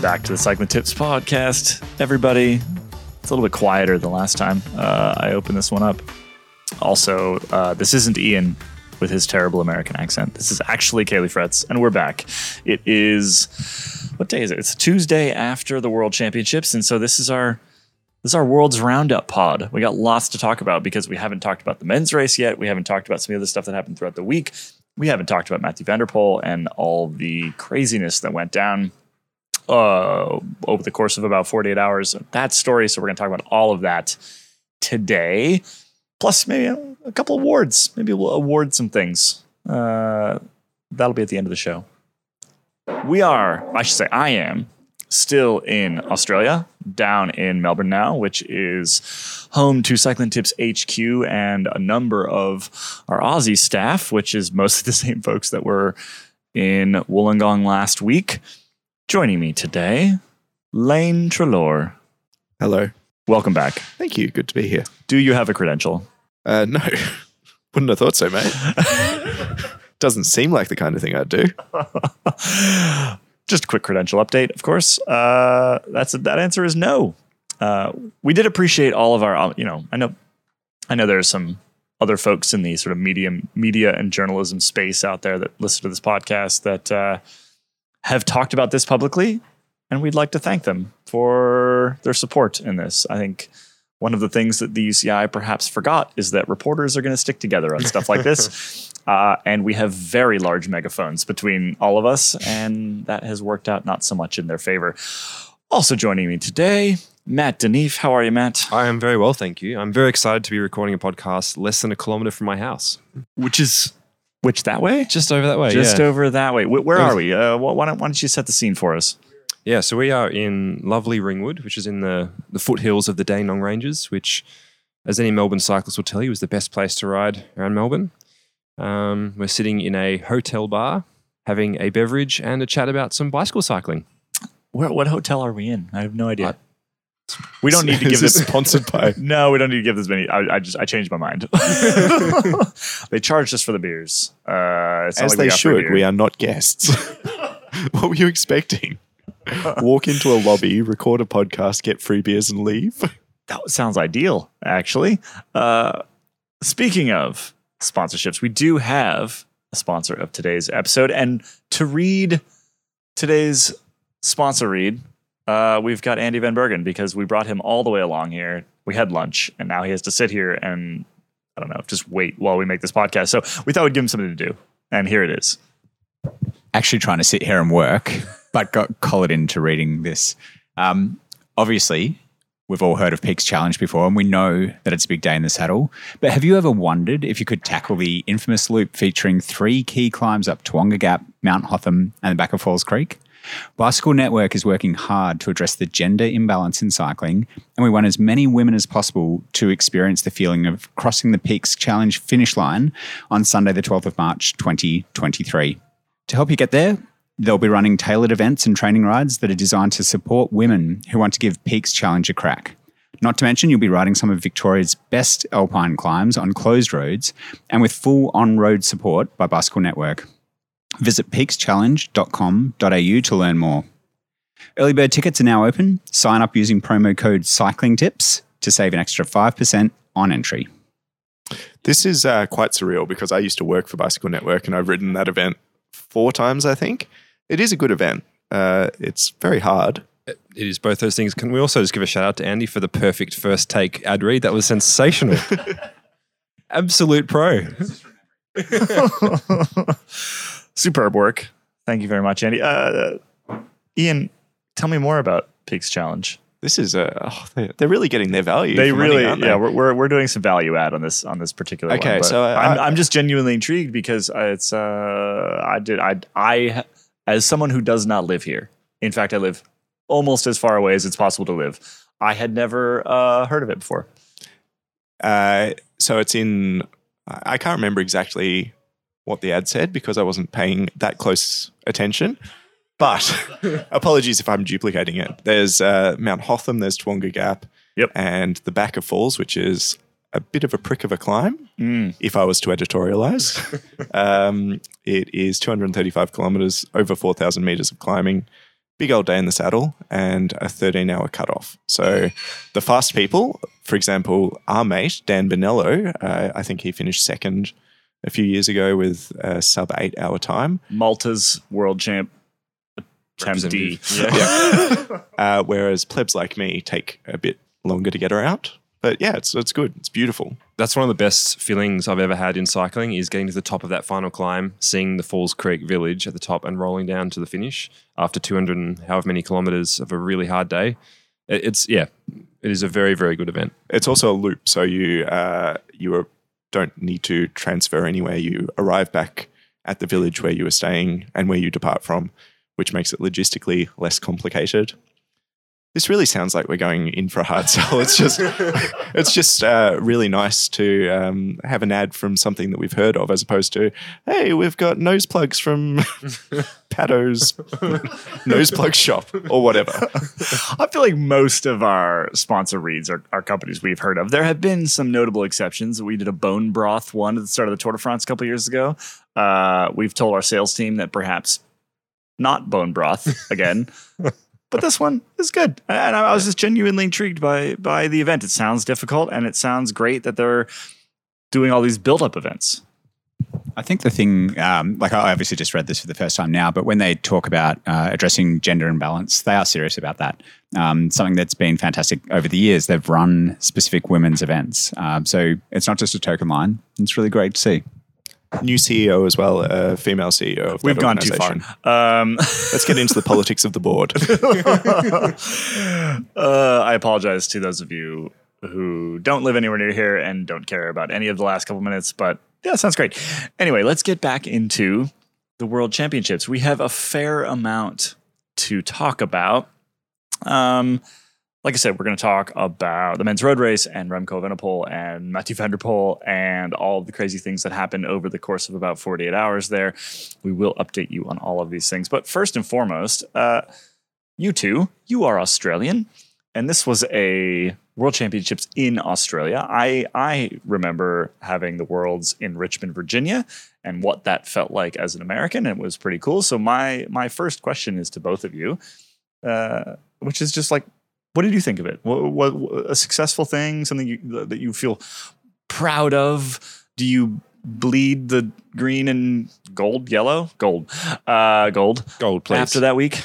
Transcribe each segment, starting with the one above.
Welcome back to the Cycling Tips podcast, everybody. It's a little bit quieter than last time uh, I opened this one up. Also, uh, this isn't Iain with his terrible American accent. This is actually Caley Fretz, and we're back. It is what day is it? It's Tuesday after the World Championships, and so this is our this is our World's Roundup pod. We got lots to talk about because we haven't talked about the men's race yet. We haven't talked about some of the stuff that happened throughout the week. We haven't talked about Mathieu Van der Poel and all the craziness that went down uh, over the course of about 48 hours. That story. So we're going to talk about all of that today. Plus, maybe a, couple awards. Maybe we'll award some things. Uh, that'll be at the end of the show. We are, I should say, I am still in Australia, down in Melbourne now, which is home to Cycling Tips HQ and a number of our Aussie staff, which is mostly the same folks that were in Wollongong last week. Joining me today, Iain Treloar. Hello. Welcome back. Thank you. Good to be here. Do you have a credential? Uh, no, wouldn't have thought so, mate. Doesn't seem like the kind of thing I'd do. Just a quick credential update, of course. Uh, that's that answer is no. Uh, we did appreciate all of our, you know, I know, I know there's some other folks in the sort of medium, media and journalism space out there that listen to this podcast that uh, have talked about this publicly, and we'd like to thank them for their support in this. I think one of the things that the UCI perhaps forgot is that reporters are going to stick together on stuff like this. Uh, and we have very large megaphones between all of us, and that has worked out not so much in their favor. Also joining me today, Matt de Neef. How are you, Matt? I am very well, thank you. I'm very excited to be recording a podcast less than a kilometer from my house. Which is which that way? Just over that way. Just yeah. over that way. Wh- Where are we? Uh, why, don't, why don't you set the scene for us? Yeah, so we are in lovely Ringwood, which is in the, the foothills of the Dandenong Ranges, which, as any Melbourne cyclist will tell you, is the best place to ride around Melbourne. Um, we're sitting in a hotel bar, having a beverage and a chat about some bicycle cycling. Where, what hotel are we in? I have no idea. We don't need to give this sponsored by. No, we don't need to give this many. I, I just I changed my mind. they charged us for the beers. Uh, it's not As like they got free should. beer. We are not guests. what were you expecting? Walk into a lobby, record a podcast, get free beers, and leave? that sounds ideal, actually. Uh, speaking of sponsorships, we do have a sponsor of today's episode. And to read today's sponsor read, uh, we've got Andy Van Bergen because we brought him all the way along here. We had lunch, and now he has to sit here and, I don't know, just wait while we make this podcast. So we thought we'd give him something to do. And here it is. actually trying to sit here and work, but got collared into reading this. Um, obviously, we've all heard of Peaks Challenge before, and we know that it's a big day in the saddle. But have you ever wondered if you could tackle the infamous loop featuring three key climbs up Tawonga Gap, Mount Hotham, and the back of Falls Creek? Bicycle Network is working hard to address the gender imbalance in cycling, and we want as many women as possible to experience the feeling of crossing the Peaks Challenge finish line on Sunday, the 12th of March, 2023. To help you get there, they'll be running tailored events and training rides that are designed to support women who want to give Peaks Challenge a crack. Not to mention, you'll be riding some of Victoria's best alpine climbs on closed roads and with full on road support by Bicycle Network. Visit peakschallenge.com.au to learn more. Early bird tickets are now open. Sign up using promo code CYCLINGTIPS to save an extra 5% on entry. This is uh, quite surreal because I used to work for Bicycle Network and I've ridden that event four times, I think. It is a good event. Uh, it's very hard. It is both those things. Can we also just give a shout out to Andy for the perfect first take ad read? That was sensational. Absolute pro. Superb work. Thank you very much, Andy. Uh, Iain, tell me more about Peaks Challenge. This is a. Oh, they- they're really getting their value. They money, really, aren't they? yeah, we're, we're we're doing some value add on this on this particular Okay, one. but so I- I'm I- I'm just genuinely intrigued because uh, it's uh I did I I as someone who does not live here. In fact, I live almost as far away as it's possible to live. I had never uh, heard of it before. Uh, so it's in. I can't remember exactly what the ad said because I wasn't paying that close attention. But apologies if I'm duplicating it. There's uh, Mount Hotham, there's Tawonga Gap, Yep. and the back of Falls, which is a bit of a prick of a climb. Mm. If I was to editorialize, um, it is 235 kilometers, over 4,000 meters of climbing big old day in the saddle and a 13 hour cutoff. So the fast people, for example, our mate, Dan Bonello, uh, I think he finished second a few years ago with a sub eight hour time. Malta's world champ. Tempty. Representative. Uh, whereas plebs like me take a bit longer to get around. But yeah, it's, it's good. It's beautiful. That's one of the best feelings I've ever had in cycling is getting to the top of that final climb, seeing the Falls Creek village at the top and rolling down to the finish after 200 and however many kilometers of a really hard day. It's, yeah, it is a very, very good event. It's also a loop, so you uh, you are, don't need to transfer anywhere. You arrive back at the village where you were staying and where you depart from, which makes it logistically less complicated. This really sounds like we're going in for a hard sell. It's just it's just uh, really nice to um, have an ad from something that we've heard of, as opposed to hey, we've got nose plugs from Pado's nose plug shop or whatever. I feel like most of our sponsor reads are, are companies we've heard of. There have been some notable exceptions. We did a bone broth one at the start of the Tour de France a couple years ago. Uh, we've told our sales team that perhaps not bone broth again. but this one is good. And I was just genuinely intrigued by by the event. It sounds difficult and it sounds great that they're doing all these build up events. I think the thing, um, like I obviously just read this for the first time now, but when they talk about uh, addressing gender imbalance, they are serious about that. Um, something that's been fantastic over the years. They've run specific women's events, um, so it's not just a token line. It's really great to see. New CEO as well, a female CEO of We've gone too far. Um, Let's get into the politics of the board. uh, I apologize to those of you who don't live anywhere near here and don't care about any of the last couple minutes, but yeah, sounds great. Anyway, let's get back into the World Championships. We have a fair amount to talk about. Um, like I said, we're going to talk about the men's road race and Remco Evenepoel and Mathieu van der Poel and all the crazy things that happened over the course of about 48 hours there. We will update you on all of these things. But first and foremost, uh, you two, you are Australian, and this was a World Championships in Australia. I I remember having the Worlds in Richmond, Virginia, and what that felt like as an American. It was pretty cool. So my my first question is to both of you, uh, which is just like, what did you think of it? What, what a successful thing, something you, that you feel proud of? Do you bleed the green and gold, yellow, gold, uh, gold Gold, please. after that week?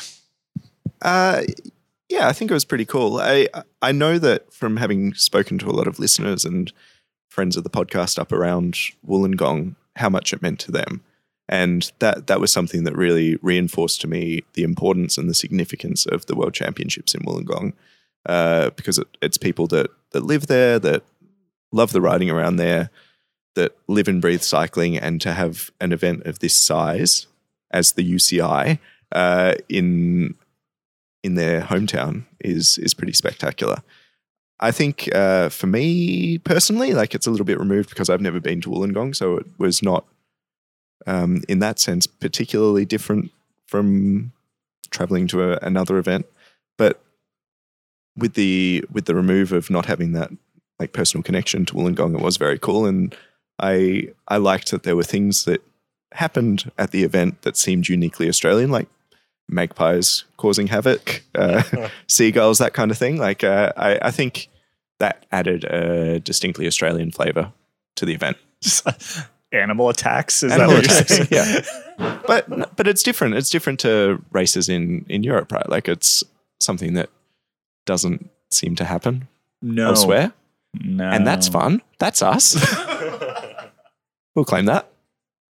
Uh, yeah, I think it was pretty cool. I I know that from having spoken to a lot of listeners and friends of the podcast up around Wollongong, how much it meant to them, and that that was something that really reinforced to me the importance and the significance of the World Championships in Wollongong, uh, because it, it's people that that live there that love the riding around there, that live and breathe cycling, and to have an event of this size as the UCI uh, in in their hometown is is pretty spectacular. I think uh, for me personally, like it's a little bit removed because I've never been to Wollongong, so it was not um, in that sense particularly different from traveling to a, another event. But with the with the remove of not having that like personal connection to Wollongong, it was very cool, and I I liked that there were things that happened at the event that seemed uniquely Australian, like magpies causing havoc, uh, seagulls, that kind of thing. Like, uh, I, I think that added a distinctly Australian flavor to the event. Animal attacks? Is Animal that what attacks, you're saying? yeah. But but it's different. It's different to races in in Europe, right? Like it's something that doesn't seem to happen No. elsewhere, No. and that's fun. That's us. we'll claim that.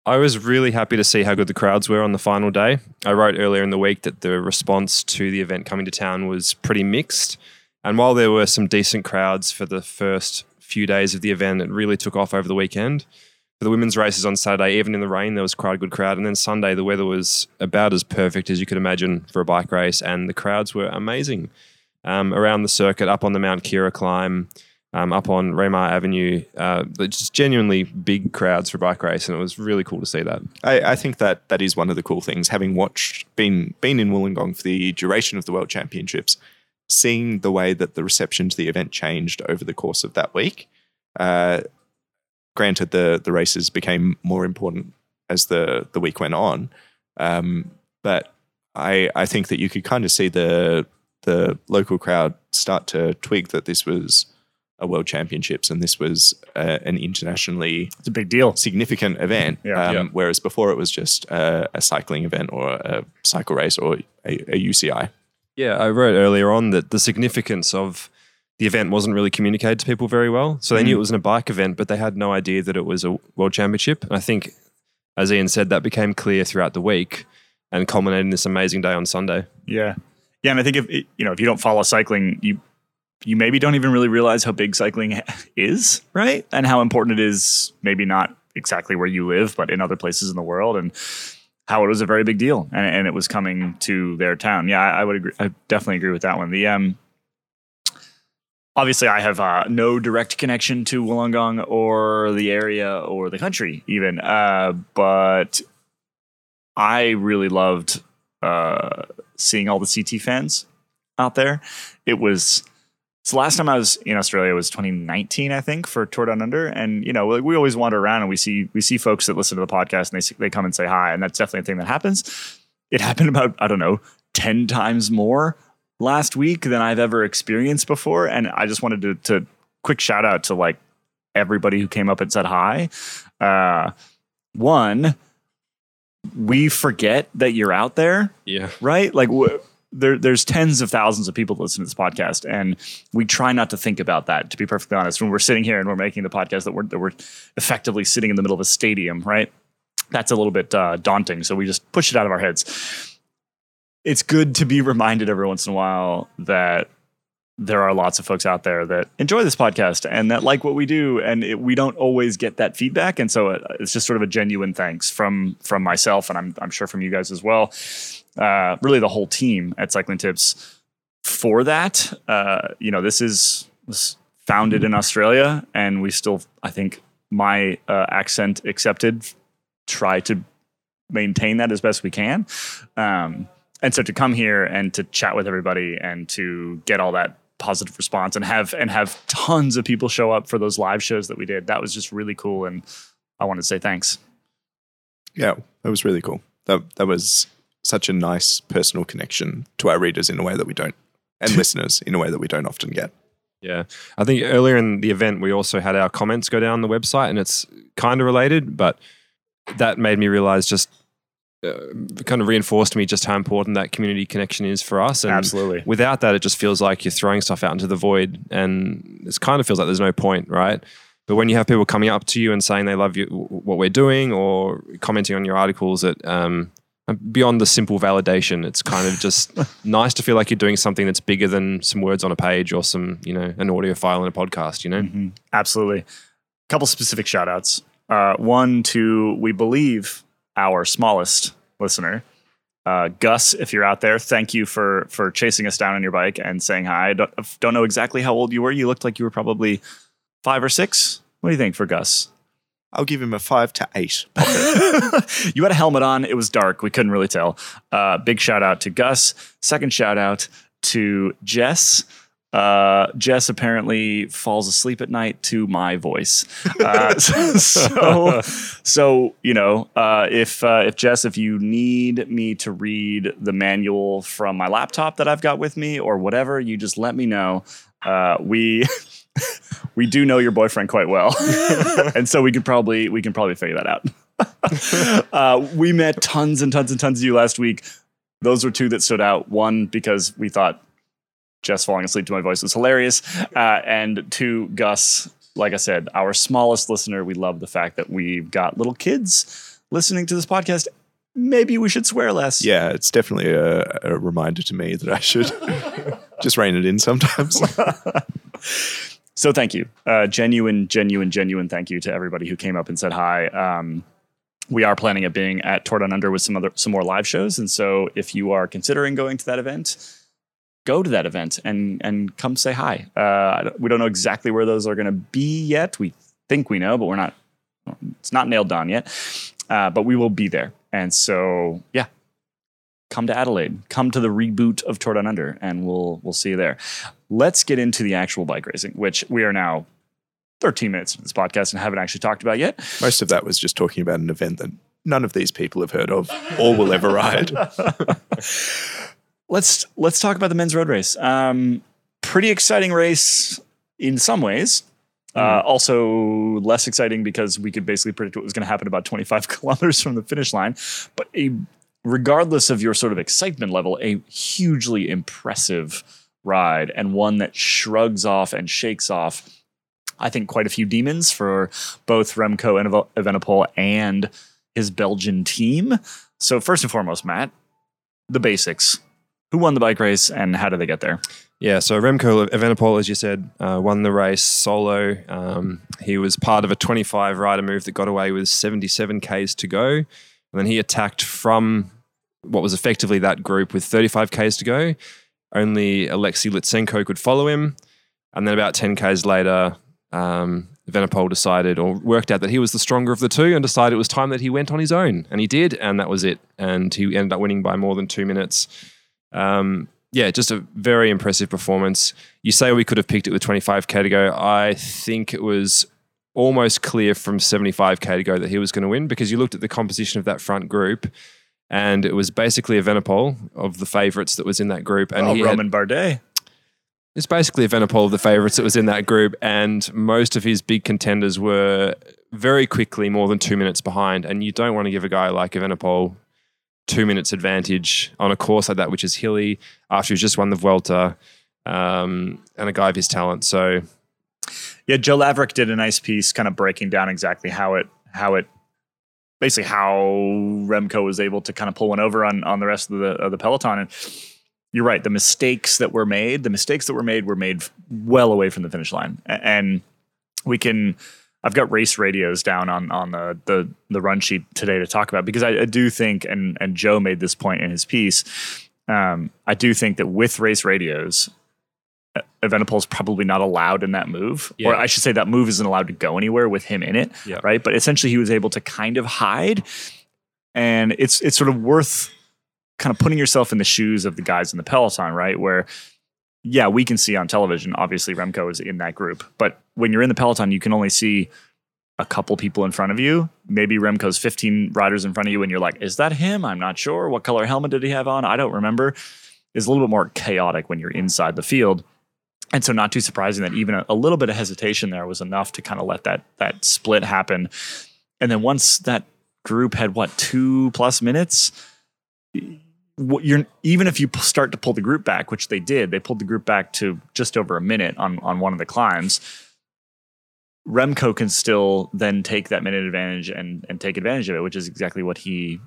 I was really happy to see how good the crowds were on the final day. I wrote earlier in the week that the response to the event coming to town was pretty mixed. And while there were some decent crowds for the first few days of the event, it really took off over the weekend. For the women's races on Saturday, even in the rain, there was quite a good crowd. And then Sunday, the weather was about as perfect as you could imagine for a bike race, and the crowds were amazing. Um, around the circuit, up on the Mount Keira climb, um, up on Ramah Avenue, uh, just genuinely big crowds for bike race, and it was really cool to see that. I, I think that that is one of the cool things. Having watched, been been in Wollongong for the duration of the World Championships, seeing the way that the reception to the event changed over the course of that week. Uh, granted, the the races became more important as the the week went on, um, but I I think that you could kind of see the the local crowd start to twig that this was a world championships and this was uh, an internationally It's a big deal. significant event. Yeah. um, Yeah. Whereas before it was just a, a cycling event or a cycle race or a, a UCI. Yeah, I wrote earlier on that the significance of the event wasn't really communicated to people very well. So they knew it was a bike event, but they had no idea that it was a world championship. And I think, as Iain said, that became clear throughout the week and culminated in this amazing day on Sunday. Yeah, yeah, and I think if you know if you don't follow cycling, you you maybe don't even really realize how big cycling is, right? And how important it is. Maybe not exactly where you live, but in other places in the world, and how it was a very big deal, and, and it was coming to their town. Yeah, I, I would agree. I definitely agree with that one. The um. Obviously, I have uh, no direct connection to Wollongong or the area or the country, even. Uh, but I really loved uh, seeing all the CT fans out there. It was so last time I was in Australia was 2019, I think, for Tour Down Under, and you know we, we always wander around and we see we see folks that listen to the podcast and they they come and say hi, and that's definitely a thing that happens. It happened about I don't know ten times more last week than I've ever experienced before, and I just wanted to, to quick shout out to like everybody who came up and said hi. Uh, one, we forget that you're out there Yeah. right? Like w- there, there's tens of thousands of people that listen to this podcast, and we try not to think about that. To be perfectly honest, when we're sitting here and we're making the podcast, that we're that we're effectively sitting in the middle of a stadium, right? That's a little bit uh, daunting, so we just push it out of our heads. It's good to be reminded every once in a while that there are lots of folks out there that enjoy this podcast and that like what we do, and it, we don't always get that feedback, and so it, it's just sort of a genuine thanks from from myself, and I'm I'm sure from you guys as well uh, really the whole team at Cycling Tips for that. Uh, you know, this is was founded in Australia, and we still, I think, my uh, accent accepted, try to maintain that as best we can. Um, and so to come here and to chat with everybody and to get all that positive response and have and have tons of people show up for those live shows that we did, that was just really cool. And I want to say thanks. Yeah, that was really cool. That that was such a nice personal connection to our readers in a way that we don't, and listeners in a way that we don't often get. Yeah. I think earlier in the event, we also had our comments go down the website, and it's kind of related, but that made me realize just uh, kind of reinforced to me just how important that community connection is for us. And Absolutely. without that, it just feels like you're throwing stuff out into the void, and it kind of feels like there's no point, right? But when you have people coming up to you and saying they love you, what we're doing, or commenting on your articles, that um, beyond the simple validation, it's kind of just nice to feel like you're doing something that's bigger than some words on a page or some, you know, an audio file in a podcast. You know, Mhm. Absolutely. A couple specific shout outs. Uh, one to, we believe, our smallest listener, uh, Gus, if you're out there, thank you for for chasing us down on your bike and saying hi. I don't, don't know exactly how old you were. You looked like you were probably five or six. What do you think for Gus? I'll give him a five to eight. you had a helmet on. It was dark. We couldn't really tell. Uh, big shout out to Gus. Second shout out to Jess. Uh, Jess apparently falls asleep at night to my voice. Uh, so, so you know, uh, if uh, if Jess, if you need me to read the manual from my laptop that I've got with me or whatever, you just let me know. Uh, we we do know your boyfriend quite well, and so we could probably we can probably figure that out. uh, we met tons and tons and tons of you last week. Those were two that stood out. One because we thought Jess falling asleep to my voice was hilarious, uh, and to Gus. Like I said, our smallest listener. We love the fact that we've got little kids listening to this podcast. Maybe we should swear less. Yeah, it's definitely a, a reminder to me that I should just rein it in sometimes. So thank you, uh, genuine, genuine, genuine thank you to everybody who came up and said hi. Um, we are planning at being at Tour Down Under with some other some more live shows, and so if you are considering going to that event, go to that event and and come say hi. Uh, we don't know exactly where those are going to be yet. We think we know, but we're not. It's not nailed down yet, uh, but we will be there. And so yeah, come to Adelaide, come to the reboot of Tour Down Under, and we'll we'll see you there. Let's get into the actual bike racing, which we are now 13 minutes into this podcast and haven't actually talked about yet. Most of that was just talking about an event that none of these people have heard of or will ever ride. let's let's talk about the men's road race. Um, pretty exciting race in some ways. Uh, also less exciting because we could basically predict what was going to happen about 25 kilometers from the finish line. But a, regardless of your sort of excitement level, a hugely impressive ride and one that shrugs off and shakes off. I think quite a few demons for both Remco and Evenepoel and his Belgian team. So first and foremost, Matt, the basics. Who won the bike race and how did they get there? Yeah, so Remco Evenepoel, as you said, uh, won the race solo. Um, he was part of a 25 rider move that got away with 77 Ks to go. And then he attacked from what was effectively that group with 35 Ks to go. Only Alexei Lutsenko could follow him. And then about 10 Ks later, um, decided or worked out that he was the stronger of the two and decided it was time that he went on his own. And he did, and that was it. And he ended up winning by more than two minutes. Um, yeah, just a very impressive performance. You say we could have picked it with 25k to go. I think it was almost clear from 75k to go that he was going to win because you looked at the composition of that front group and it was basically a Evenepoel of the favourites that was in that group. And oh, he had- Romain Bardet. it's basically a Evenepoel of the favourites that was in that group, and most of his big contenders were very quickly more than two minutes behind. And you don't want to give a guy like a Evenepoel two minutes advantage on a course like that, which is hilly, after he's just won the Vuelta, um, and a guy of his talent. So Yeah, Joe Laverick did a nice piece kind of breaking down exactly how it how it basically how Remco was able to kind of pull one over on on the rest of the of the peloton and you're right the mistakes that were made the mistakes that were made were made well away from the finish line and we can I've got race radios down on on the the the run sheet today to talk about because I, I do think and and Joe made this point in his piece um, I do think that with race radios Evenepoel is probably not allowed in that move, Yeah. or I should say that move isn't allowed to go anywhere with him in it, Yeah. right? But essentially, he was able to kind of hide, and it's it's sort of worth kind of putting yourself in the shoes of the guys in the peloton, right? Where yeah, we can see on television. Obviously, Remco is in that group, but when you're in the peloton, you can only see a couple people in front of you. Maybe Remco's 15 riders in front of you, and you're like, "Is that him?" I'm not sure. What color helmet did he have on? I don't remember. Is a little bit more chaotic when you're inside the field. And so, not too surprising that even a, a little bit of hesitation there was enough to kind of let that that split happen. And then once that group had what two plus minutes, what you're even if you start to pull the group back, which they did, they pulled the group back to just over a minute on on one of the climbs. Remco can still then take that minute advantage and and take advantage of it, which is exactly what he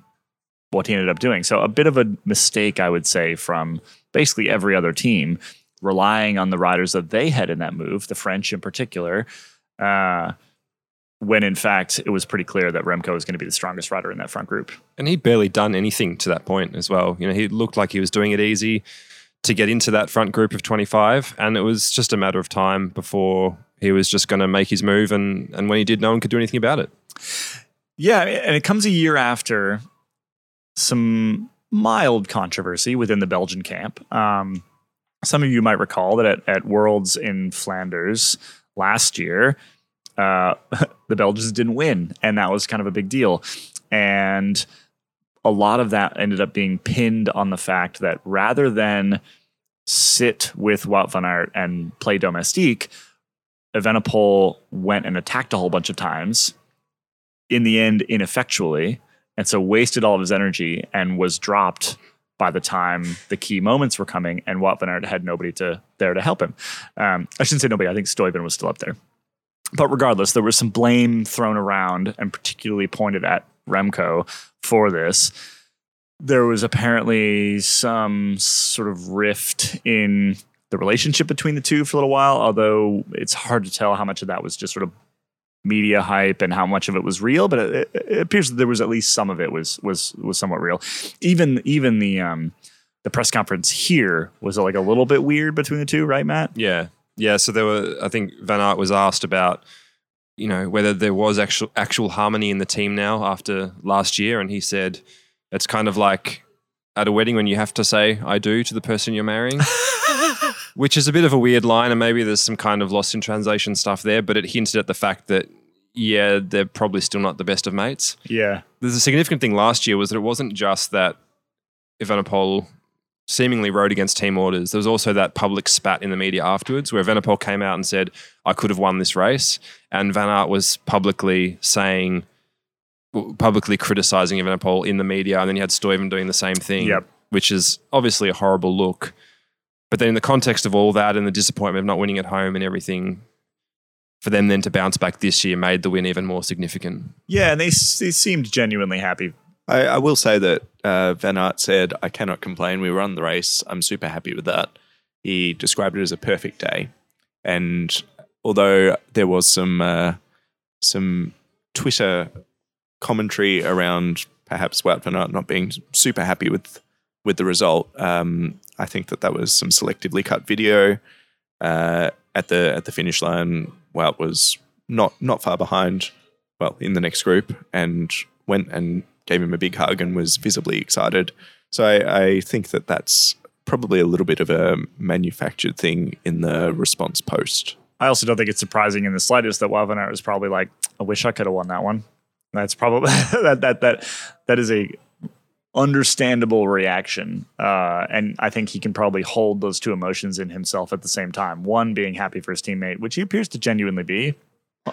what he ended up doing. So a bit of a mistake, I would say, from basically every other team relying on the riders that they had in that move, the French in particular, uh, when in fact it was pretty clear that Remco was going to be the strongest rider in that front group. And he'd barely done anything to that point as well. You know, he looked like he was doing it easy to get into that front group of 25. And it was just a matter of time before he was just going to make his move. And, and when he did, no one could do anything about it. Yeah, and it comes a year after some mild controversy within the Belgian camp. Um, some of you might recall that at, at Worlds in Flanders last year, uh, the Belgians didn't win, and that was kind of a big deal. And a lot of that ended up being pinned on the fact that rather than sit with Wout van Aert and play domestique, Evenepoel went and attacked a whole bunch of times. In the end, ineffectually, and so wasted all of his energy and was dropped by the time the key moments were coming. And Wout van Aert had nobody to there to help him. Um, I shouldn't say nobody. I think Stuyven was still up there. But regardless, there was some blame thrown around and particularly pointed at Remco for this. There was apparently some sort of rift in the relationship between the two for a little while, although it's hard to tell how much of that was just sort of media hype and how much of it was real. But it, it appears that there was at least some of it was was was somewhat real. Even even the um, the press conference here was like a little bit weird between the two, right, Matt? Yeah. Yeah. So there were, I think Van Aert was asked about, you know, whether there was actual, actual harmony in the team now after last year. And he said, it's kind of like at a wedding when you have to say, I do to the person you're marrying. which is a bit of a weird line, and maybe there's some kind of lost in translation stuff there. But it hinted at the fact that yeah, they're probably still not the best of mates. Yeah. There's a significant thing last year was that it wasn't just that Evenepoel seemingly rode against team orders. There was also that public spat in the media afterwards where Evenepoel came out and said, I could have won this race. And Van Aert was publicly saying, publicly criticizing Evenepoel in the media. And then you had Stuyven doing the same thing, Yep. which is obviously a horrible look. But then in the context of all that and the disappointment of not winning at home and everything, for them then to bounce back this year made the win even more significant. Yeah, and they, they seemed genuinely happy. I, I will say that uh, Van Aert said, I cannot complain. We won the race. I'm super happy with that. He described it as a perfect day. And although there was some uh, some Twitter commentary around perhaps Wout Van Aert not being super happy with with the result, um, I think that that was some selectively cut video. Uh, at the at the finish line, Wout was not not far behind. Well, in the next group, and went and gave him a big hug and was visibly excited. So I, I think that that's probably a little bit of a manufactured thing in the response post. I also don't think it's surprising in the slightest that Wout van Aert was probably like, I wish I could have won that one. That's probably that that that that is a understandable reaction, uh, and I think he can probably hold those two emotions in himself at the same time. One being happy for his teammate, which he appears to genuinely be.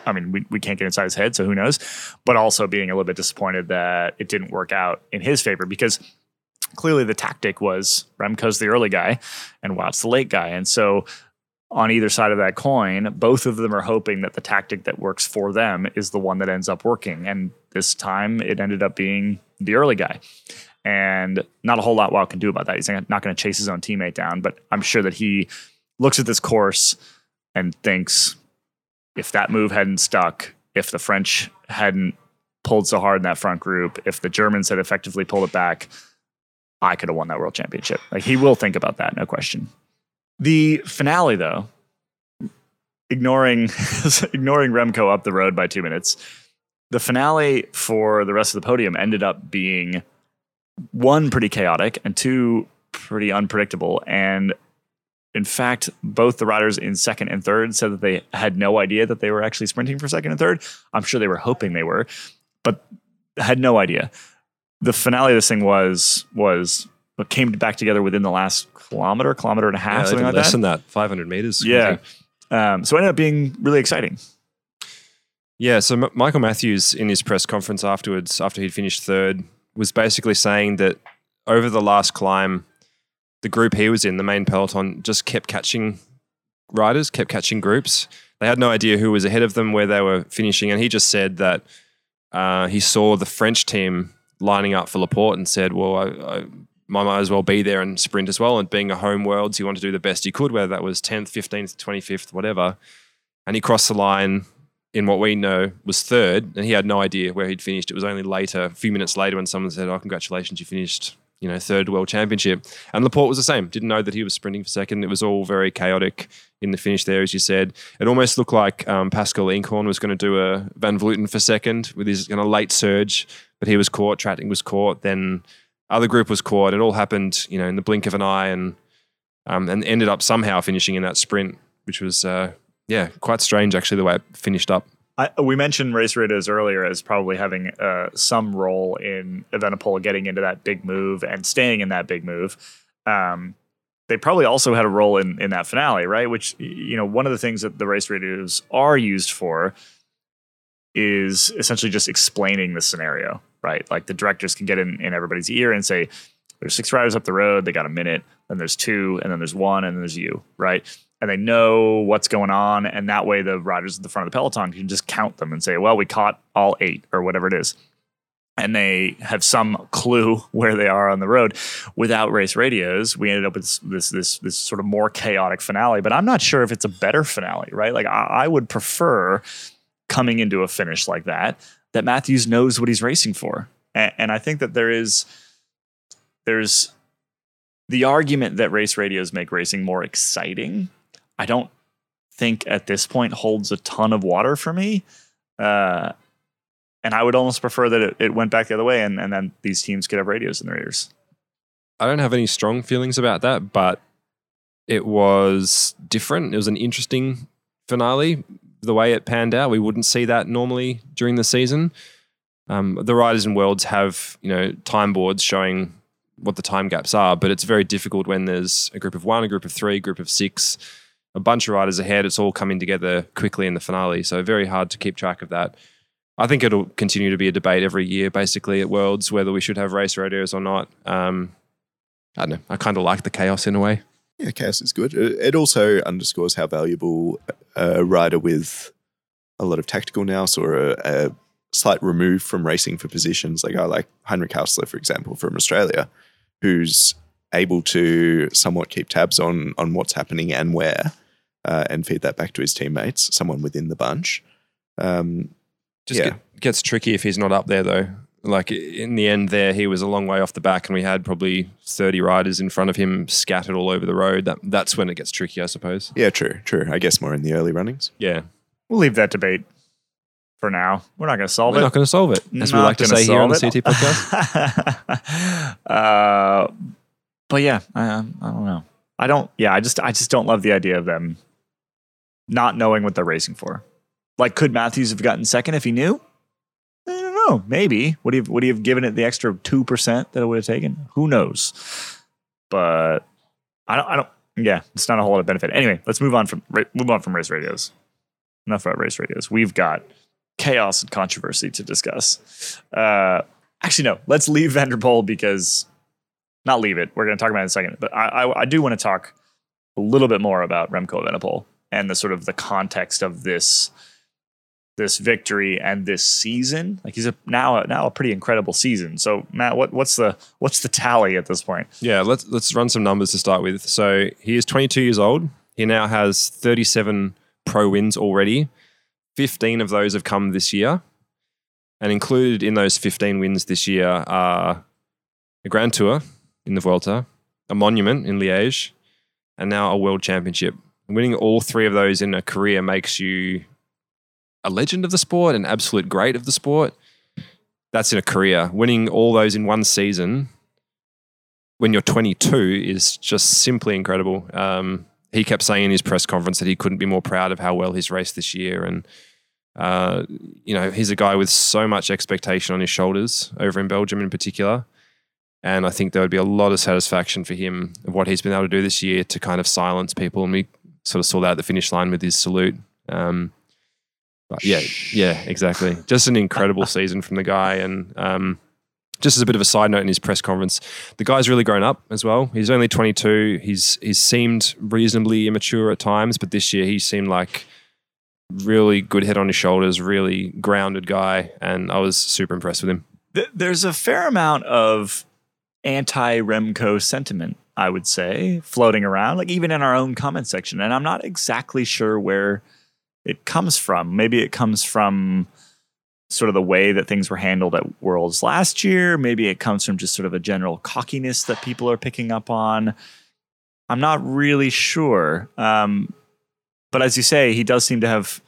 I mean, we, we can't get inside his head, so who knows? But also being a little bit disappointed that it didn't work out in his favor because clearly the tactic was Remco's the early guy and Wout's the late guy, and so on either side of that coin, both of them are hoping that the tactic that works for them is the one that ends up working. And this time it ended up being the early guy. And not a whole lot Wout can do about that. He's not going to chase his own teammate down, but I'm sure that he looks at this course and thinks if that move hadn't stuck, if the French hadn't pulled so hard in that front group, if the Germans had effectively pulled it back, I could have won that world championship. Like he will think about that, no question. The finale, though, ignoring ignoring Remco up the road by two minutes, the finale for the rest of the podium ended up being one pretty chaotic and two pretty unpredictable. And in fact, both the riders in second and third said that they had no idea that they were actually sprinting for second and third. I'm sure they were hoping they were, but had no idea. The finale of this thing was was came back together within the last kilometer, kilometer and a half, Yeah, something like less that. than that, 500 meters. Yeah. Um, so it ended up being really exciting. Yeah, so M- Michael Matthews in his press conference afterwards, after he'd finished third, was basically saying that over the last climb, the group he was in, the main peloton, just kept catching riders, kept catching groups. They had no idea who was ahead of them, where they were finishing, and he just said that uh, he saw the French team lining up for Laporte and said, "Well, I, I, might as well be there and sprint as well." And being a home worlds, he wanted to do the best he could, whether that was tenth, fifteenth, twenty fifth, whatever. And he crossed the line in what we know was third, and he had no idea where he'd finished. It was only later, a few minutes later, when someone said, "Oh, congratulations, you finished." You know, third world championship, and Laporte was the same. Didn't know that he was sprinting for second. It was all very chaotic in the finish there, as you said. It almost looked like um, Pascal Eenkhoorn was going to do a Van Vleuten for second with his kind of late surge, but he was caught. Tratting was caught. Then other group was caught. It all happened, you know, in the blink of an eye, and um, and ended up somehow finishing in that sprint, which was uh, yeah, quite strange actually the way it finished up. I, we mentioned race radios earlier as probably having uh, some role in Evenepoel getting into that big move and staying in that big move. Um, they probably also had a role in in that finale, right? Which you know, one of the things that the race radios are used for is essentially just explaining the scenario, right? Like the directors can get in, in everybody's ear and say, "There's six riders up the road. They got a minute. Then there's two, and then there's one, and then there's you, right?" And they know what's going on. And that way, the riders at the front of the peloton can just count them and say, well, we caught all eight or whatever it is. And they have some clue where they are on the road. Without race radios, we ended up with this this this sort of more chaotic finale. But I'm not sure if it's a better finale, right? Like I, I would prefer coming into a finish like that that Matthews knows what he's racing for, and, and I think that there is there's the argument that race radios make racing more exciting I don't think at this point holds a ton of water for me. Uh, and I would almost prefer that it, it went back the other way and, and then these teams could have radios in their ears. I don't have any strong feelings about that, but it was different. It was an interesting finale. the way it panned out. We wouldn't see that normally during the season. Um, the riders in worlds have you know time boards showing what the time gaps are, but it's very difficult when there's a group of one, a group of three, a group of six, a bunch of riders ahead. It's all coming together quickly in the finale, so very hard to keep track of that. I think it'll continue to be a debate every year, basically at Worlds, whether we should have race radios or not. Um, I don't know. I kind of like the chaos in a way. Yeah, chaos is good. It it also underscores how valuable a rider with a lot of tactical nous or a, a slight remove from racing for positions, like I like Heinrich Haussler, for example, from Australia, who's able to somewhat keep tabs on on what's happening and where, uh, and feed that back to his teammates, someone within the bunch. Um, Just Yeah. get, gets tricky if he's not up there, though. Like in the end, there he was a long way off the back, and we had probably thirty riders in front of him scattered all over the road. That that's when it gets tricky, I suppose. yeah, true, true. I guess more in the early runnings. Yeah, We'll leave that debate for now. We're not going to solve it. we're not going to solve it, as we like to say here on the CT podcast. uh, but yeah, I, I don't know. I don't. Yeah, I just I just don't love the idea of them not knowing what they're racing for. Like, could Matthews have gotten second if he knew? I don't know. Maybe would he have, would he have given it the extra two percent that it would have taken? Who knows? But I don't. I don't. Yeah, it's not a whole lot of benefit. Anyway, let's move on from move on from race radios. Enough about race radios. We've got chaos and controversy to discuss. Uh, actually, no. Let's leave Van der Poel because not leave it. We're going to talk about it in a second. But I, I, I do want to talk a little bit more about Remco Evenepoel and the sort of the context of this this victory and this season. Like he's a now now a pretty incredible season. So Matt, what what's the what's the tally at this point? Yeah, let's let's run some numbers to start with. So he is 22 years old. He now has 37 pro wins already. 15 of those have come this year, and included in those 15 wins this year are a Grand Tour in the Vuelta, a Monument in Liège, and now a World Championship. Winning all three of those in a career makes you a legend of the sport, an absolute great of the sport. That's in a career. Winning all those in one season when you're 22 is just simply incredible. Um, he kept saying in his press conference that he couldn't be more proud of how well he's raced this year. And, uh, you know, he's a guy with so much expectation on his shoulders over in Belgium in particular. And I think there would be a lot of satisfaction for him of what he's been able to do this year to kind of silence people. And we sort of saw that at the finish line with his salute. Um, but yeah, yeah, exactly. Just an incredible season from the guy. And um, just as a bit of a side note in his press conference, the guy's really grown up as well. He's only 22. He's he's seemed reasonably immature at times, but this year he seemed like really good head on his shoulders, really grounded guy, and I was super impressed with him. There's a fair amount of anti Remco sentiment, I would say, floating around, like even in our own comment section. And I'm not exactly sure where it comes from. Maybe it comes from sort of the way that things were handled at Worlds last year. Maybe it comes from just sort of a general cockiness that people are picking up on. I'm not really sure. Um, but as you say, he does seem to have.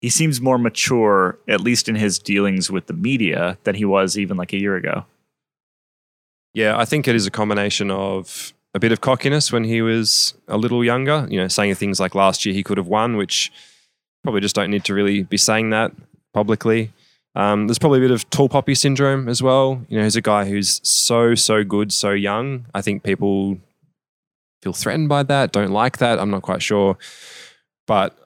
He seems more mature, at least in his dealings with the media, than he was even like a year ago. Yeah, I think it is a combination of a bit of cockiness when he was a little younger, you know, saying things like last year he could have won, which probably just don't need to really be saying that publicly. Um, there's probably a bit of tall poppy syndrome as well. You know, he's a guy who's so, so good, so young. I think people feel threatened by that, don't like that. I'm not quite sure. But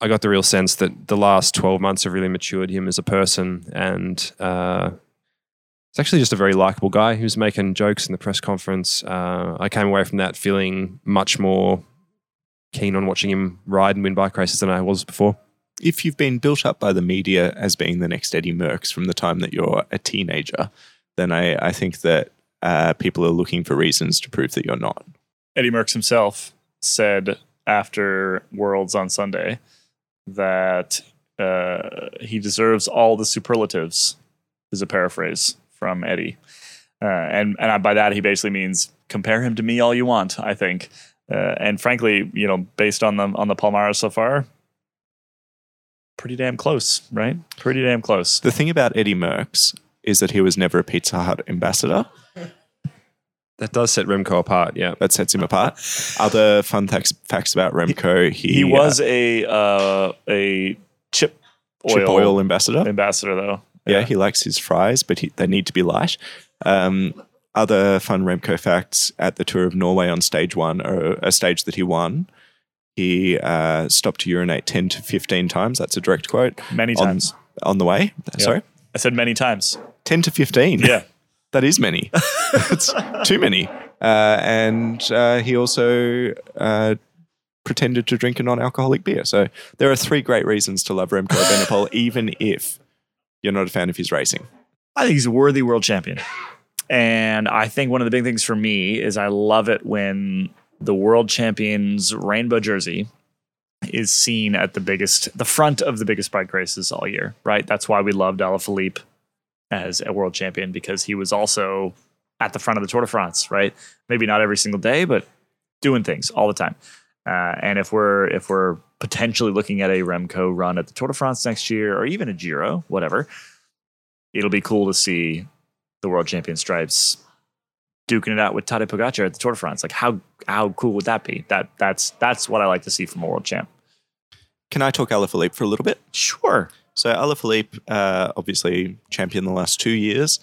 I got the real sense that the last 12 months have really matured him as a person. And uh, He's actually just a very likable guy. He was making jokes in the press conference. Uh, I came away from that feeling much more keen on watching him ride and win bike races than I was before. If you've been built up by the media as being the next Eddie Merckx from the time that you're a teenager, then I, I think that uh, people are looking for reasons to prove that you're not. Eddie Merckx himself said after Worlds on Sunday that uh, he deserves all the superlatives, is a paraphrase from Eddie. Uh, and and I- by that, he basically means compare him to me all you want, I think. Uh, and frankly, you know, based on the on the Palmares so far, pretty damn close, right? Pretty damn close. The thing about Eddie Merckx is that he was never a Pizza Hut ambassador. That does set Remco apart. Yeah. That sets him apart. Other fun facts, facts about Remco. He, He uh, was a uh, a chip oil, chip oil ambassador. ambassador, though. Yeah, he likes his fries, but he, they need to be light. Um, other fun Remco facts at the Tour of Norway on stage one, or a stage that he won, he uh, stopped to urinate 10 to 15 times. That's a direct quote. Many on- times. On the way. Sorry? I said many times. 10 to 15. Yeah. That is many. it's too many. Uh, and uh, he also uh, pretended to drink a non alcoholic beer. So there are three great reasons to love Remco Evenepoel, even if you're not a fan of his racing. I think he's a worthy world champion. And I think one of the big things for me is I love it when the world champion's rainbow jersey is seen at the biggest, the front of the biggest bike races all year, right? That's why we loved Alaphilippe as a world champion because he was also at the front of the Tour de France, right? Maybe not every single day, but doing things all the time. Uh, and if we're if we're potentially looking at a Remco run at the Tour de France next year, or even a Giro, whatever, it'll be cool to see the world champion stripes duking it out with Tadej Pogacar at the Tour de France. Like how how cool would that be? That that's that's what I like to see from a world champ. Can I talk Alaphilippe for a little bit? Sure. So Alaphilippe, uh, obviously champion the last two years.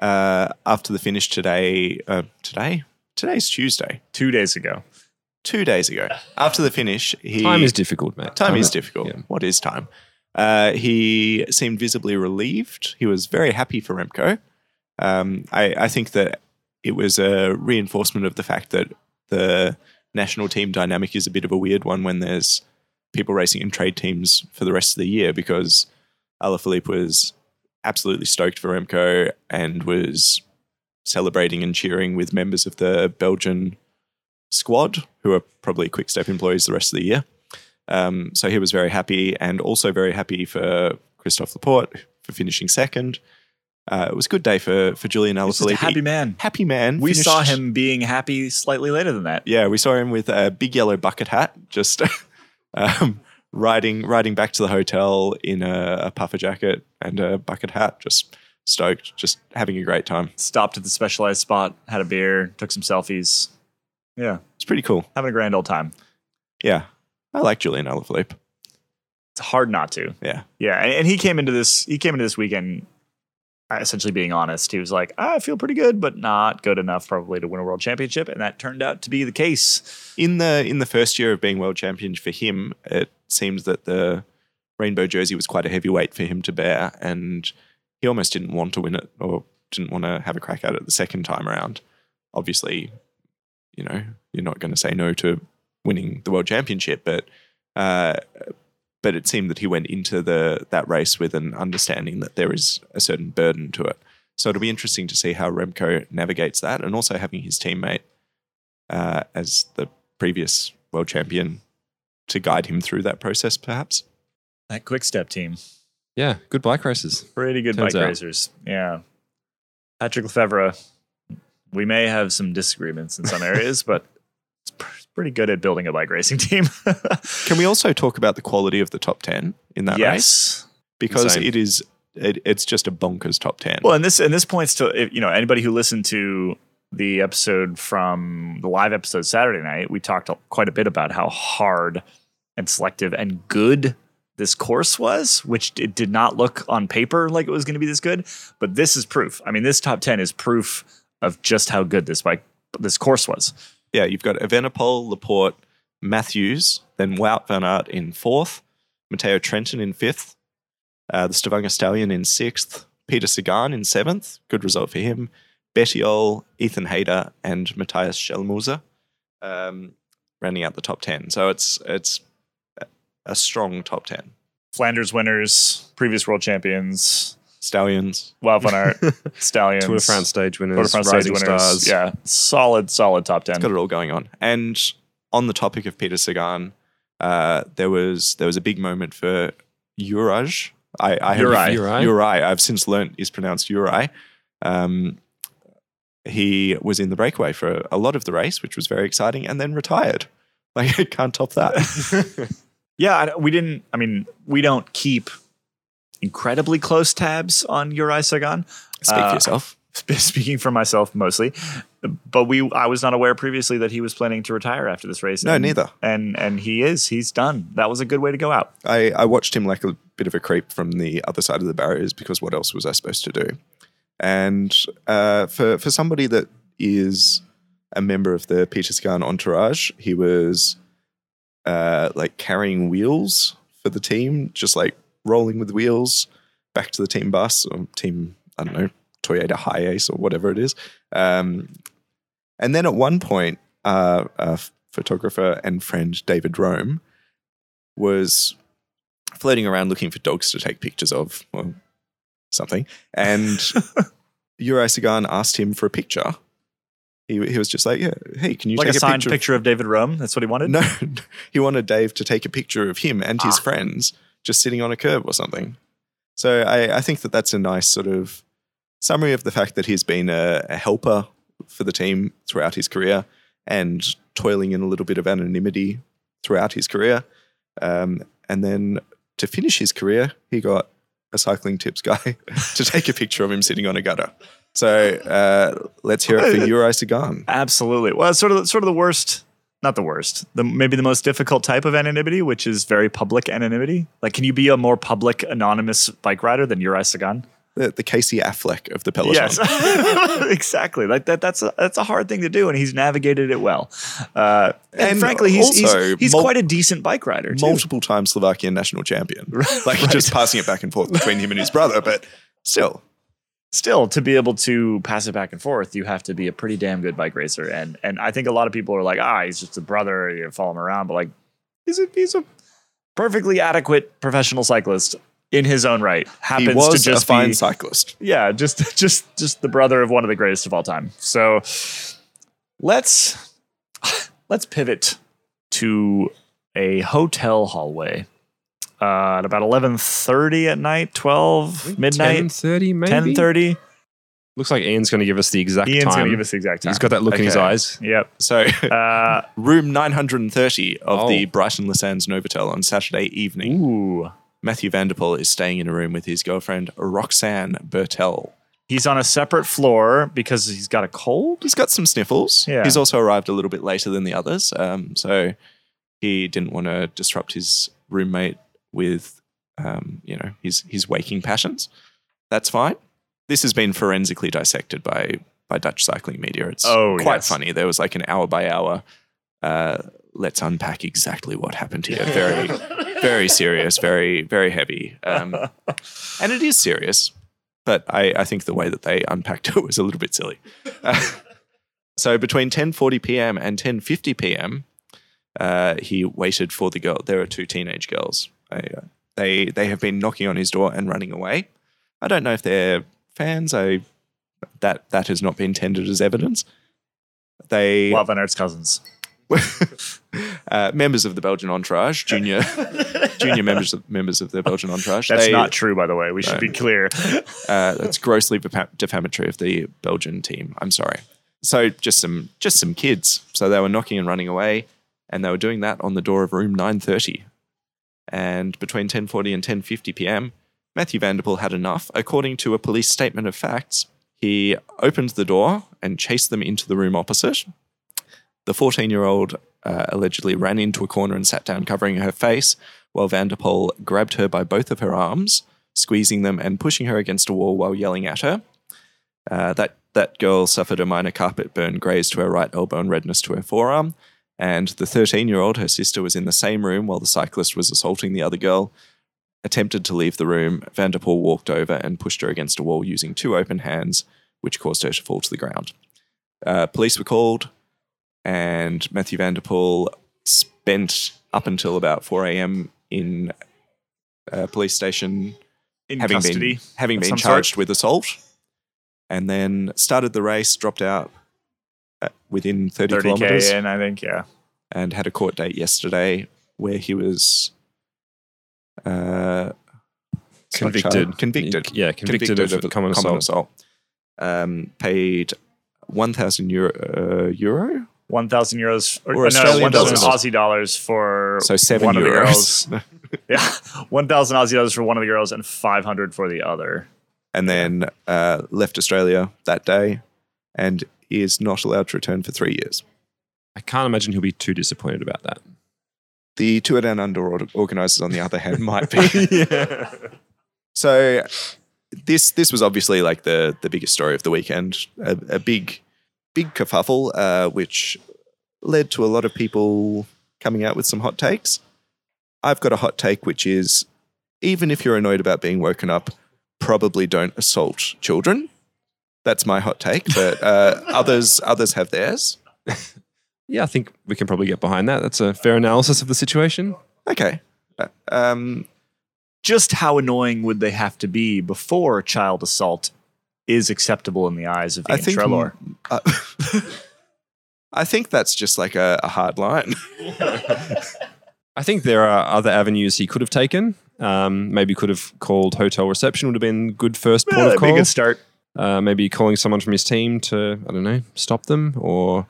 Uh, after the finish today, uh, today, today's Tuesday, Two days ago. Two days ago. After the finish, he Time is difficult, mate. time is difficult. Yeah. What is time? Uh, he seemed visibly relieved. He was very happy for Remco. Um, I, I think that it was a reinforcement of the fact that the national team dynamic is a bit of a weird one when there's people racing in trade teams for the rest of the year because Alaphilippe was absolutely stoked for Remco and was celebrating and cheering with members of the Belgian squad who are probably quick step employees the rest of the year. Um, so he was very happy and also very happy for Christophe Laporte for finishing second. Uh, it was a good day for, for Julian He's a Alaphilippe. happy man. Happy man. We Finished- saw him being happy slightly later than that. Yeah, we saw him with a big yellow bucket hat, just um, riding riding back to the hotel in a, a puffer jacket and a bucket hat, just stoked, just having a great time. Stopped at the specialized spot, had a beer, took some selfies. Yeah, It's pretty cool. having a grand old time. Yeah, I like Julian Alaphilippe. It's hard not to. Yeah, Yeah, and, and he came into this. He came into this weekend uh, essentially being honest. He was like, "I feel pretty good, but not good enough probably to win a world championship," and that turned out to be the case. in the in the first year of being world champion for him, it seems that the rainbow jersey was quite a heavy weight for him to bear, and he almost didn't want to win it or didn't want to have a crack at it the second time around. Obviously, you know you're not going to say no to winning the world championship, but uh, but it seemed that he went into the that race with an understanding that there is a certain burden to it. So it'll be interesting to see how Remco navigates that, and also having his teammate uh, as the previous world champion to guide him through that process, perhaps. That quick step team, Yeah, good bike races. pretty good Turns bike out. racers. Yeah, Patrick Lefevre. We may have some disagreements in some areas, but it's pr- pretty good at building a bike racing team. Can we also talk about the quality of the top 10 in that race? yes. Because Insane. it is, it, it's just a bonkers top 10. Well, and this and this points to you know anybody who listened to the episode from the live episode Saturday night. We talked quite a bit about how hard and selective and good this course was, which it did not look on paper like it was going to be this good. But this is proof. I mean, this top ten is proof of just how good this bike this course was. yeah, you've got Evenepoel, Laporte, Matthews, then Wout van Aert in fourth, Matteo Trentin in fifth, uh, the Stavanger Stallion in sixth, Peter Sagan in seventh, good result for him, Bettiol, Ethan Hayter, and Mattias Skjelmose, um, rounding out the top 10. So it's, it's a strong top 10. Flanders winners, previous world champions, Stallions. Wout van Aert, Stallions, Tour de France stage winners, Tour de France stage winners. stars. Yeah, solid, solid top ten. got it all going on. And on the topic of Peter Sagan, uh, there was there was a big moment for Juraj. I, I have- Uri. Uri? Uri. I've since learnt is pronounced Uri. Um, he was in the breakaway for a lot of the race, which was very exciting, and then retired. Like I can't top that. Yeah, we didn't. I mean, we don't keep incredibly close tabs on Uri Sagan. Speak Uh, for yourself. Speaking for myself mostly, but we I was not aware previously that he was planning to retire after this race. No, and, neither. And and he is. He's done. That was a good way to go out. I, I watched him like a bit of a creep from the other side of the barriers because what else was I supposed to do? And uh, for for somebody that is a member of the Peter Sagan entourage, he was uh, like carrying wheels for the team, just like rolling with wheels back to the team bus or team I don't know Toyota Hiace or whatever it is. Um, and then at one point, uh, a photographer and friend David Rome was floating around looking for dogs to take pictures of or something. And Uri Sagan asked him for a picture. He, he was just like, yeah, hey, can you like a take a, signed picture? picture, of David Rome. That's what he wanted. No, he wanted Dave to take a picture of him and his Ah. friends just sitting on a curb or something. So I, I think that that's a nice sort of summary of the fact that he's been a, a helper for the team throughout his career and toiling in a little bit of anonymity throughout his career. Um, and then to finish his career, he got a cycling tips guy to take a picture of him sitting on a gutter. So uh, let's hear it for Uri Sagan. Absolutely. Well, it's sort of sort of the worst, not the worst, the maybe the most difficult type of anonymity, which is very public anonymity. Like, can you be a more public anonymous bike rider than Uri Sagan? The, the Casey Affleck of the Peloton. Yes, exactly. Like that. That's a that's a hard thing to do, and he's navigated it well. Uh, and, And frankly, he's he's, he's mul- quite a decent bike rider. Too. multiple time Slovakian national champion. Like Right. just passing it back and forth between him and his brother, but still. Still, to be able to pass it back and forth, you have to be a pretty damn good bike racer. And and I think a lot of people are like, ah, he's just a brother. You follow him around, but like, he's a he's a perfectly adequate professional cyclist in his own right. Happens He was to just a fine be, cyclist. yeah, just just just the brother of one of the greatest of all time. So let's let's pivot to a hotel hallway uh, at about eleven thirty at night, twelve midnight, 10.30 maybe? ten thirty. Looks like Iain's going to give us the exact Iain's time. gonna give us the exact time. He's got that look in his eyes. Yep. So Uh, room 930 of Oh. the Brighton Le Sands Novotel on Saturday evening. ooh, Mathieu Van der Poel is staying in a room with his girlfriend Roxanne Bertel. he's on a separate floor because he's got a cold. He's got some sniffles. Yeah. He's also arrived a little bit later than the others. Um, so he didn't want to disrupt his roommate with, um, you know, his his waking passions. That's fine. This has been forensically dissected by by Dutch cycling media. It's Oh, quite yes. funny. There was like an hour by hour. Uh, let's unpack exactly what happened here. Very, very serious. Very, very heavy. Um, and it is serious, but I, I think the way that they unpacked it was a little bit silly. Uh, so between 10:40 p.m. and 10:50 p.m., uh, he waited for the girl. There are two teenage girls. They they have been knocking on his door and running away. I don't know if they're fans. I that that has not been tendered as evidence. They Love and cousins. uh, members of the Belgian entourage, junior junior members of, members of the Belgian entourage. That's they- not true, by the way. We should No. be clear. uh, that's grossly defamatory of the Belgian team. I'm sorry. So just some just some kids. So they were knocking and running away, and they were doing that on the door of room 930. And between 10:40 and 10:50 p.m., Mathieu Van der Poel had enough. According to a police statement of facts, he opened the door and chased them into the room opposite. The 14-year-old uh, allegedly ran into a corner and sat down, covering her face, while Van der Poel grabbed her by both of her arms, squeezing them and pushing her against a wall while yelling at her. Uh, that that girl suffered a minor carpet burn, grazed to her right elbow, and redness to her forearm. And the 13 year old, her sister, was in the same room while the cyclist was assaulting the other girl. Attempted to leave the room. Van der Poel walked over and pushed her against a wall using two open hands, which caused her to fall to the ground. Uh, police were called, and Mathieu Van der Poel spent up until about 4 a.m. in a police station In having custody. been having been charged with assault, and then started the race, dropped out uh, within 30, 30K kilometers, in, I think, yeah. and had a court date yesterday where he was uh, Convicted. charged- convicted, Yeah, convicted, of, common assault. Um, paid one thousand euro, uh, euro, 1,000 euros or, Or no, 1,000 dollars. Aussie dollars for so seven one of the euros, girls. Yeah, 1,000 Aussie dollars for one of the girls and 500 for the other. and then uh, left Australia that day, and he is not allowed to return for three years. I can't imagine he'll be too disappointed about that. The Tour Down Under organisers, on the other hand, might be. yeah. So this this was obviously like the the biggest story of the weekend. A, a big big kerfuffle, uh, which led to a lot of people coming out with some hot takes. I've got a hot take, which is even if you're annoyed about being woken up, probably don't assault children. That's my hot take, but uh, others others have theirs. Yeah, I think we can probably get behind that. That's a fair analysis of the situation. Okay. Uh, Um, Just how annoying would they have to be before child assault is acceptable in the eyes of I Iain think Treloar? uh, I think that's just like a, a hard line. I think there are other avenues he could have taken. Um, maybe could have called hotel reception would have been good first Yeah, port of that'd be a call. good start. Uh, maybe calling someone from his team to I don't know stop them or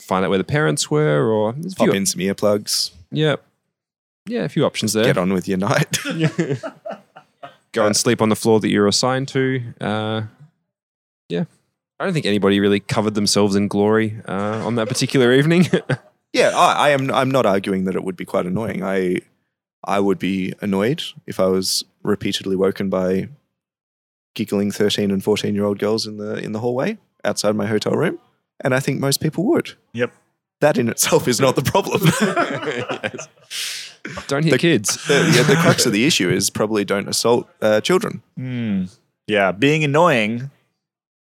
find out where the parents were or Pop in some earplugs, yeah yeah a few options there. get on with your night. Go and sleep on the floor that you're assigned to. Uh, yeah, I don't think anybody really covered themselves in glory uh, on that particular evening. Yeah, I, I am. I'm not arguing that it would be quite annoying. I, I would be annoyed if I was repeatedly woken by giggling thirteen and fourteen year old girls in the in the hallway outside my hotel room, and I think most people would. Yep. That in itself is not the problem. don't hit kids. the, yeah, the crux of the issue is probably don't assault uh, children. Hmm. Yeah, being annoying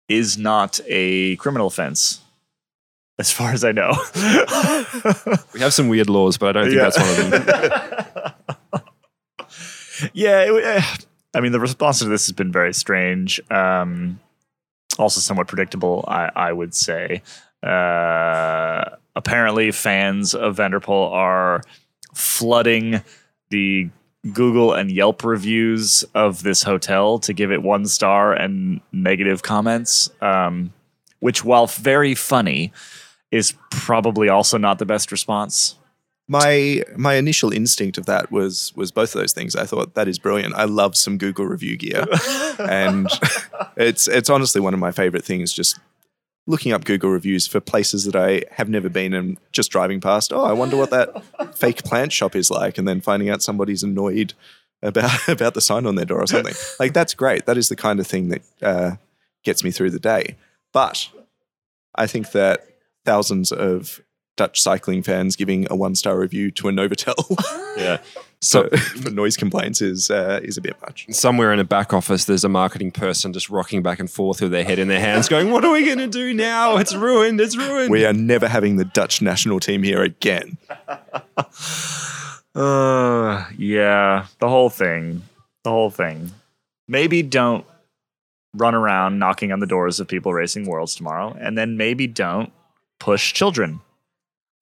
is not a criminal offense, as far as I know. We have some weird laws, but I don't think Yeah. that's one of them. yeah, it, eh, I mean, the response to this has been very strange. Um, also, somewhat predictable, I, I would say. Uh, apparently, fans of Van der Poel are flooding the Google and Yelp reviews of this hotel to give it one star and negative comments, um, which, while very funny, is probably also not the best response. My my initial instinct of that was was both of those things. I thought that is brilliant. I love some Google review gear, and it's it's honestly one of my favorite things. Just looking up Google reviews for places that I have never been and just driving past. Oh, I wonder what that fake plant shop is like, and then finding out somebody's annoyed about about the sign on their door or something. Like that's great. That is the kind of thing that uh, gets me through the day. But I think that thousands of Dutch cycling fans giving a one star review to a Novotel Yeah. so So for noise complaints is uh, is a bit much. somewhere in a back office, there's a marketing person just rocking back and forth with their head in their hands, going, "What are we going to do now? It's ruined. It's ruined." We are never having the Dutch national team here again. Uh, yeah, the whole thing, the whole thing. Maybe don't run around knocking on the doors of people racing worlds tomorrow, and then maybe don't push children.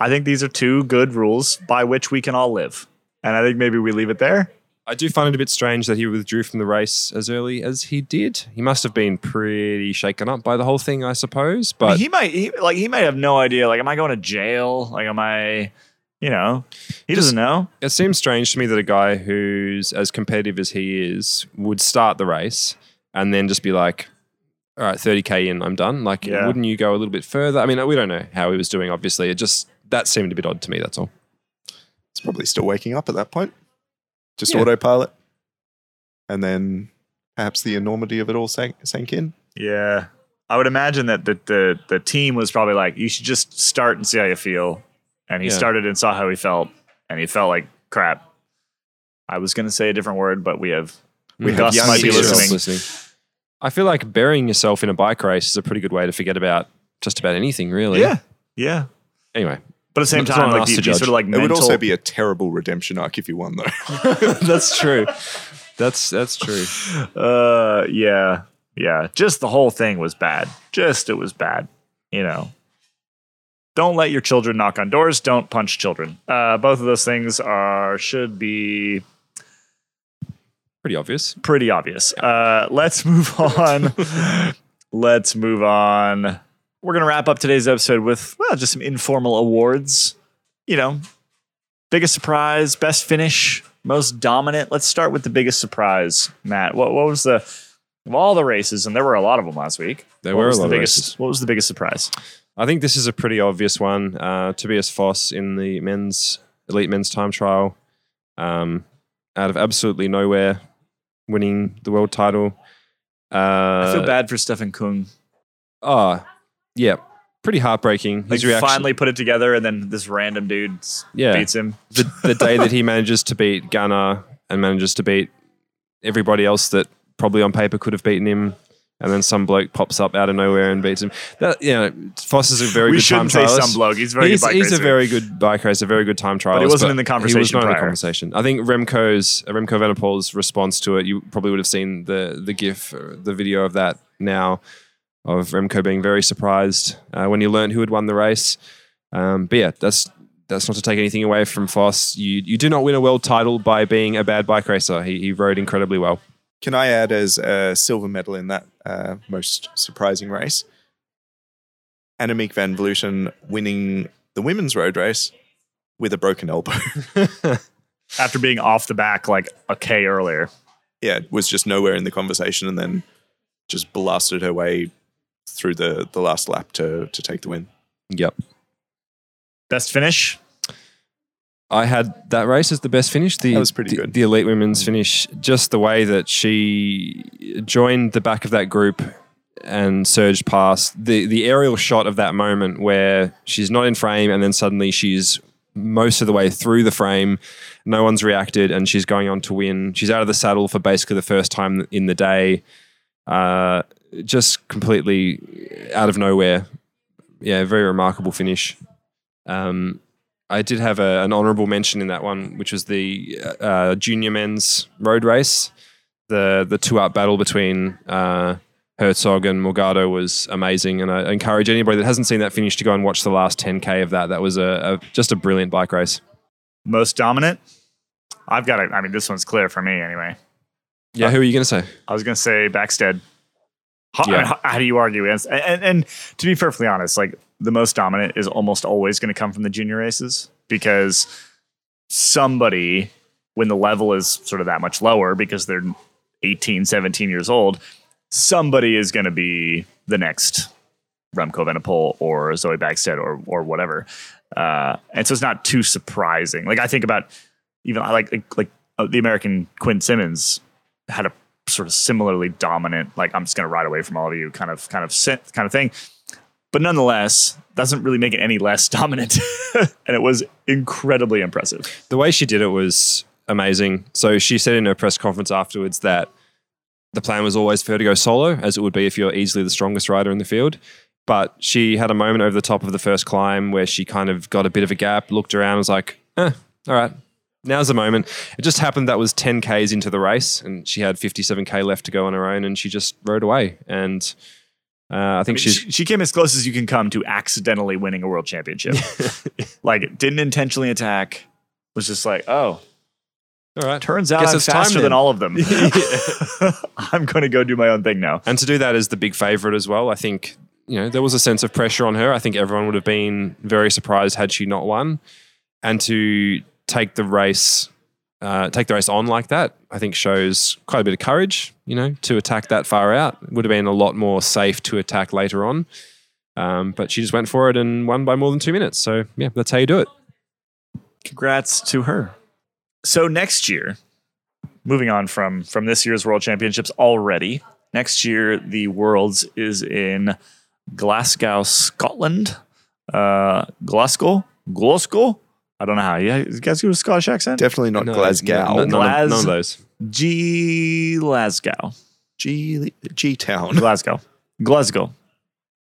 I think these are two good rules by which we can all live, and I think maybe we leave it there. I do find it a bit strange that he withdrew from the race as early as he did. He must have been pretty shaken up by the whole thing, I suppose. But he might, he, like, he might have no idea. Like, am I going to jail? Like, am I, you know, he doesn't know. it seems strange to me that a guy who's as competitive as he is would start the race and then just be like, all right, 30K in, I'm done. Like, Yeah. wouldn't you go a little bit further? I mean, we don't know how he was doing, obviously. It just, that seemed a bit odd to me, that's all. It's probably still waking up at that point. Just Yeah. autopilot. And then perhaps the enormity of it all sank, sank in. Yeah. I would imagine that the, the the team was probably like, you should just start and see how you feel. And he Yeah. started and saw how he felt, and he felt like crap. I was going to say a different word, but we have We mm. Gus have young might be six-year-olds listening. I feel like burying yourself in a bike race is a pretty good way to forget about just about anything, really. Yeah, yeah. Anyway, But at the same It's time, like us the, to sort of like It would also be a terrible redemption arc if you won, though. that's true. That's that's true. uh, yeah, yeah. Just the whole thing was bad. Just it was bad. You know. Don't let your children knock on doors. Don't punch children. Uh, both of those things are should be Pretty obvious. pretty obvious. Uh, let's move on. let's move on. We're gonna wrap up today's episode with well, just some informal awards. You know, biggest surprise, best finish, most dominant. Let's start with the biggest surprise, Matt. What what was the of all the races, and there were a lot of them last week. There were a lot the of biggest, races. What was the biggest surprise? I think this is a pretty obvious one. Uh, Tobias Foss in the men's elite men's time trial, um, out of absolutely nowhere, winning the world title. Uh, I feel bad for Stefan Küng. Oh, yeah, pretty heartbreaking. Like His reaction, finally put it together, and then this random dude Yeah. beats him. the, the day that he manages to beat Ganna and manages to beat everybody else that probably on paper could have beaten him. And then some bloke pops up out of nowhere and beats him. That you know, Foss is a very we good time shouldn't say trialist. some bloke. He's a very he's, good he's a very good bike racer, very good time trialist. But it wasn't in the conversation. He was not in the conversation. I think Remco's uh, Remco Evenepoel's response to it. You probably would have seen the the gif, or the video of that now, of Remco being very surprised uh, when he learned who had won the race. Um, but yeah, that's that's not to take anything away from Foss. You you do not win a world title by being a bad bike racer. He, he rode incredibly well. Can I add as a silver medal in that uh, most surprising race? Annemiek van Vleuten winning the women's road race with a broken elbow. After being off the back like a K earlier. yeah, was just nowhere in the conversation and then just blasted her way through the, the last lap to, to take the win. Yep. Best finish. I had that race as the best finish. The, That was pretty the- good. The elite women's finish, just the way that she joined the back of that group and surged past the the aerial shot of that moment where she's not in frame and then suddenly she's most of the way through the frame. No one's reacted and she's going on to win. She's out of the saddle for basically the first time in the day. Uh, just completely out of nowhere. Yeah, very remarkable finish. Um, I did have a, an honourable mention in that one, which was the uh, junior men's road race. The the two up battle between uh, Herzog and Morgado was amazing, and I encourage anybody that hasn't seen that finish to go and watch the last 10k of that. That was a, a just a brilliant bike race. Most dominant. I've got it. I mean, this one's clear for me anyway. Yeah, who are you going to say? I was going to say Backstedt. How, Yeah. how, how do you argue against? And, and, and to be perfectly honest, like the most dominant is almost always going to come from the junior races because somebody, when the level is sort of that much lower because they're 18, 17 years old, somebody is going to be the next Remco Evenepoel or Zoe Backstedt or or whatever. Uh, and so it's not too surprising. Like I think about even like like, like uh, the American Quinn Simmons had a sort of similarly dominant like I'm just going to ride away from all of you kind of kind of sit, kind of thing. But nonetheless, doesn't really make it any less dominant. and it was incredibly impressive. the way she did it was amazing. So she said in her press conference afterwards that the plan was always for her to go solo, as it would be if you're easily the strongest rider in the field. But she had a moment over the top of the first climb where she kind of got a bit of a gap, looked around, was like, eh, all right, now's the moment. It just happened that was 10 Ks into the race, and she had 57K left to go on her own, and she just rode away. And uh, I think she's she, she came as close as you can come to accidentally winning a world championship. like didn't intentionally attack. Was just like, oh, all right. turns out Guess I'm faster than all of them. I'm going to go do my own thing now. And to do that as the big favorite as well, I think you know there was a sense of pressure on her. I think everyone would have been very surprised had she not won, and to take the race, uh, take the race on like that, I think shows quite a bit of courage. You know, to attack that far out It would have been a lot more safe to attack later on. Um, but she just went for it and won by more than two minutes. So yeah, that's how you do it. Congrats to her. So next year, moving on from from this year's World Championships already. Next year, the Worlds is in Glasgow, Scotland. Uh, Glasgow, Glasgow. I don't know how. You you guys do a Scottish accent? Definitely not No, Glasgow. no, none, of, Glas- none of those. G Glasgow, G G Town. Glasgow, Glasgow,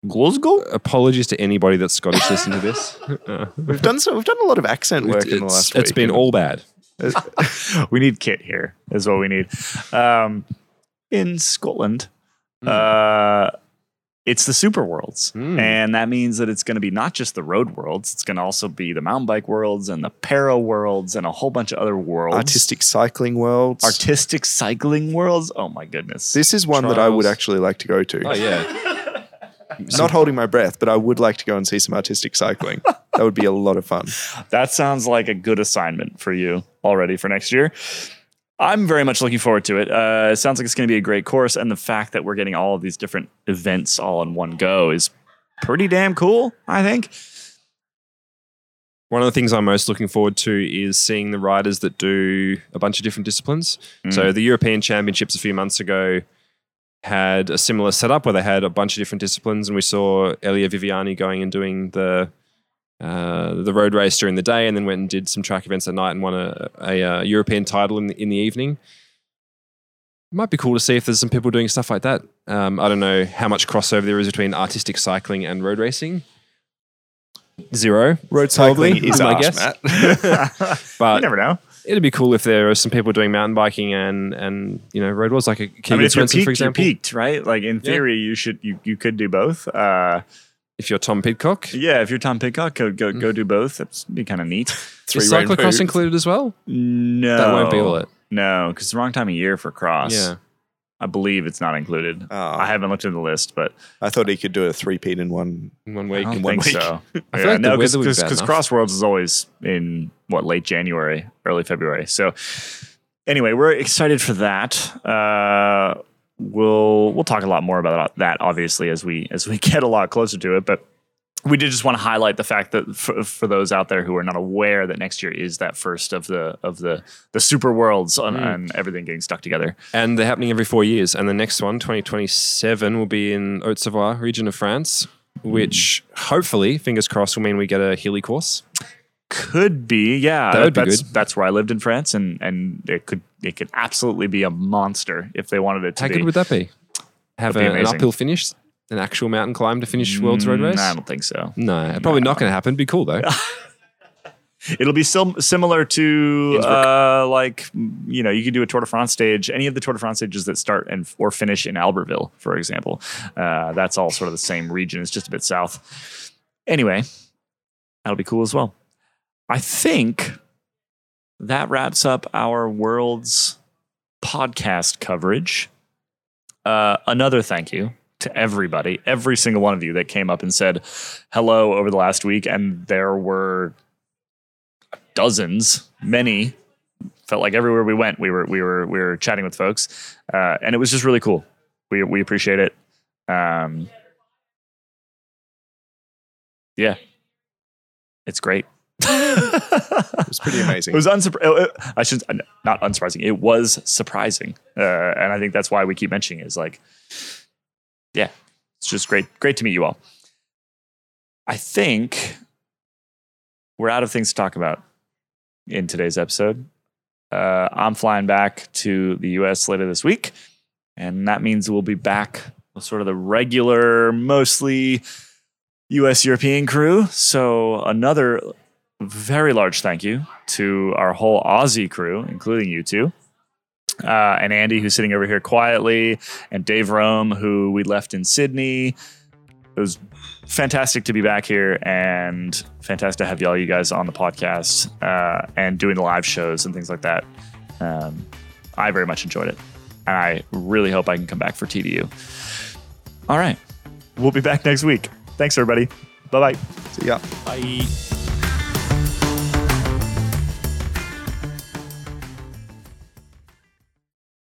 Glasgow. Apologies to anybody that's Scottish listening to this. Uh, We've done so. We've done a lot of accent work in the it's, last it's week. been all bad. we need Kit here. Is what we need. Um, in Scotland, Hmm. uh, it's the Super Worlds, Mm. and that means that it's going to be not just the road worlds. It's going to also be the mountain bike worlds and the para worlds and a whole bunch of other worlds. artistic cycling worlds. artistic cycling worlds. Oh my goodness! this is one that I would actually like to go to. Oh yeah. Not holding my breath, but I would like to go and see some artistic cycling. that would be a lot of fun. That sounds like a good assignment for you already for next year. I'm very much looking forward to it. Uh, it sounds like it's going to be a great course, and the fact that we're getting all of these different events all in one go is pretty damn cool. I think. One of the things I'm most looking forward to is seeing the riders that do a bunch of different disciplines. So the European Championships a few months ago had a similar setup where they had a bunch of different disciplines, and we saw Elia Viviani going and doing the uh, the road race during the day, and then went and did some track events at night and won a, a, uh European title in the, in the evening. It might be cool to see if there's some people doing stuff like that. Um, I don't know how much crossover there is between artistic cycling and road racing. Zero. Road Probably, cycling is my guess. Matt. But you never know. it'd be cool if there are some people doing mountain biking and and you know road wars like a Keegan mean, if you're Swenson, peaked, for you're example. peaked, right? Like in theory, you should you you could do both. Uh, If you're Tom Pidcock, yeah, if you're Tom Pidcock, go go, go do both. That'd be kind of neat. Three is rainbows. cyclocross included as well? No, That won't be all it. No, because it's the wrong time of year for cross. Yeah, I believe it's not included. Oh. I haven't looked at the list, but I thought he could do a three-peat in one. in one I week. don't in one think week. so. I feel like the no, weather would be bad because enough. Crossworlds is always in what late January, early February. So anyway, we're excited for that. Uh, we'll we'll talk a lot more about that obviously as we as we get a lot closer to it, but. We did just want to highlight the fact that for, for those out there who are not aware that next year is that first of the of the the super worlds and, Mm. and everything getting stuck together. and they're happening every four years. And the next one, 2027, will be in Haute-Savoie region of France, which hopefully, fingers crossed, will mean we get a Healy course. Could be, yeah. That would be that's, good. That's where I lived in France, and and it could it could absolutely be a monster if they wanted it to How be. good would that be? Have That'd be an uphill finish, an actual mountain climb to finish World's Road Race? Mm, I don't think so. No, probably not going to happen. Be cool though. It'll be sim- similar to uh, like you know you could do a Tour de France stage, any of the Tour de France stages that start and or finish in Albertville, for example. Uh, that's all sort of the same region. It's just a bit south. Anyway, that'll be cool as well. I think that wraps up our world's podcast coverage. Uh, another thank you to everybody, every single one of you that came up and said hello over the last week, and there were dozens, many. Felt like everywhere we went, we were we were we were chatting with folks, uh, and it was just really cool. We we appreciate it. Um, yeah, it's great. It was pretty amazing. It was unsurprising. I should not unsurprising. It was surprising, uh, and I think that's why we keep mentioning it. Is like, yeah, it's just great. Great to meet you all. I think we're out of things to talk about in today's episode. Uh, I'm flying back to the U.S. later this week, and that means we'll be back with sort of the regular, mostly U.S. European crew. So another very large thank you to our whole Aussie crew, including you two. Uh, and Andy, who's sitting over here quietly, and Dave Rome, who we left in Sydney. It was fantastic to be back here and fantastic to have y'all, you guys, on the podcast uh, and doing the live shows and things like that. Um, I very much enjoyed it. And I really hope I can come back for TDU. All right. We'll be back next week. Thanks, everybody. Bye bye. See yeah. Bye.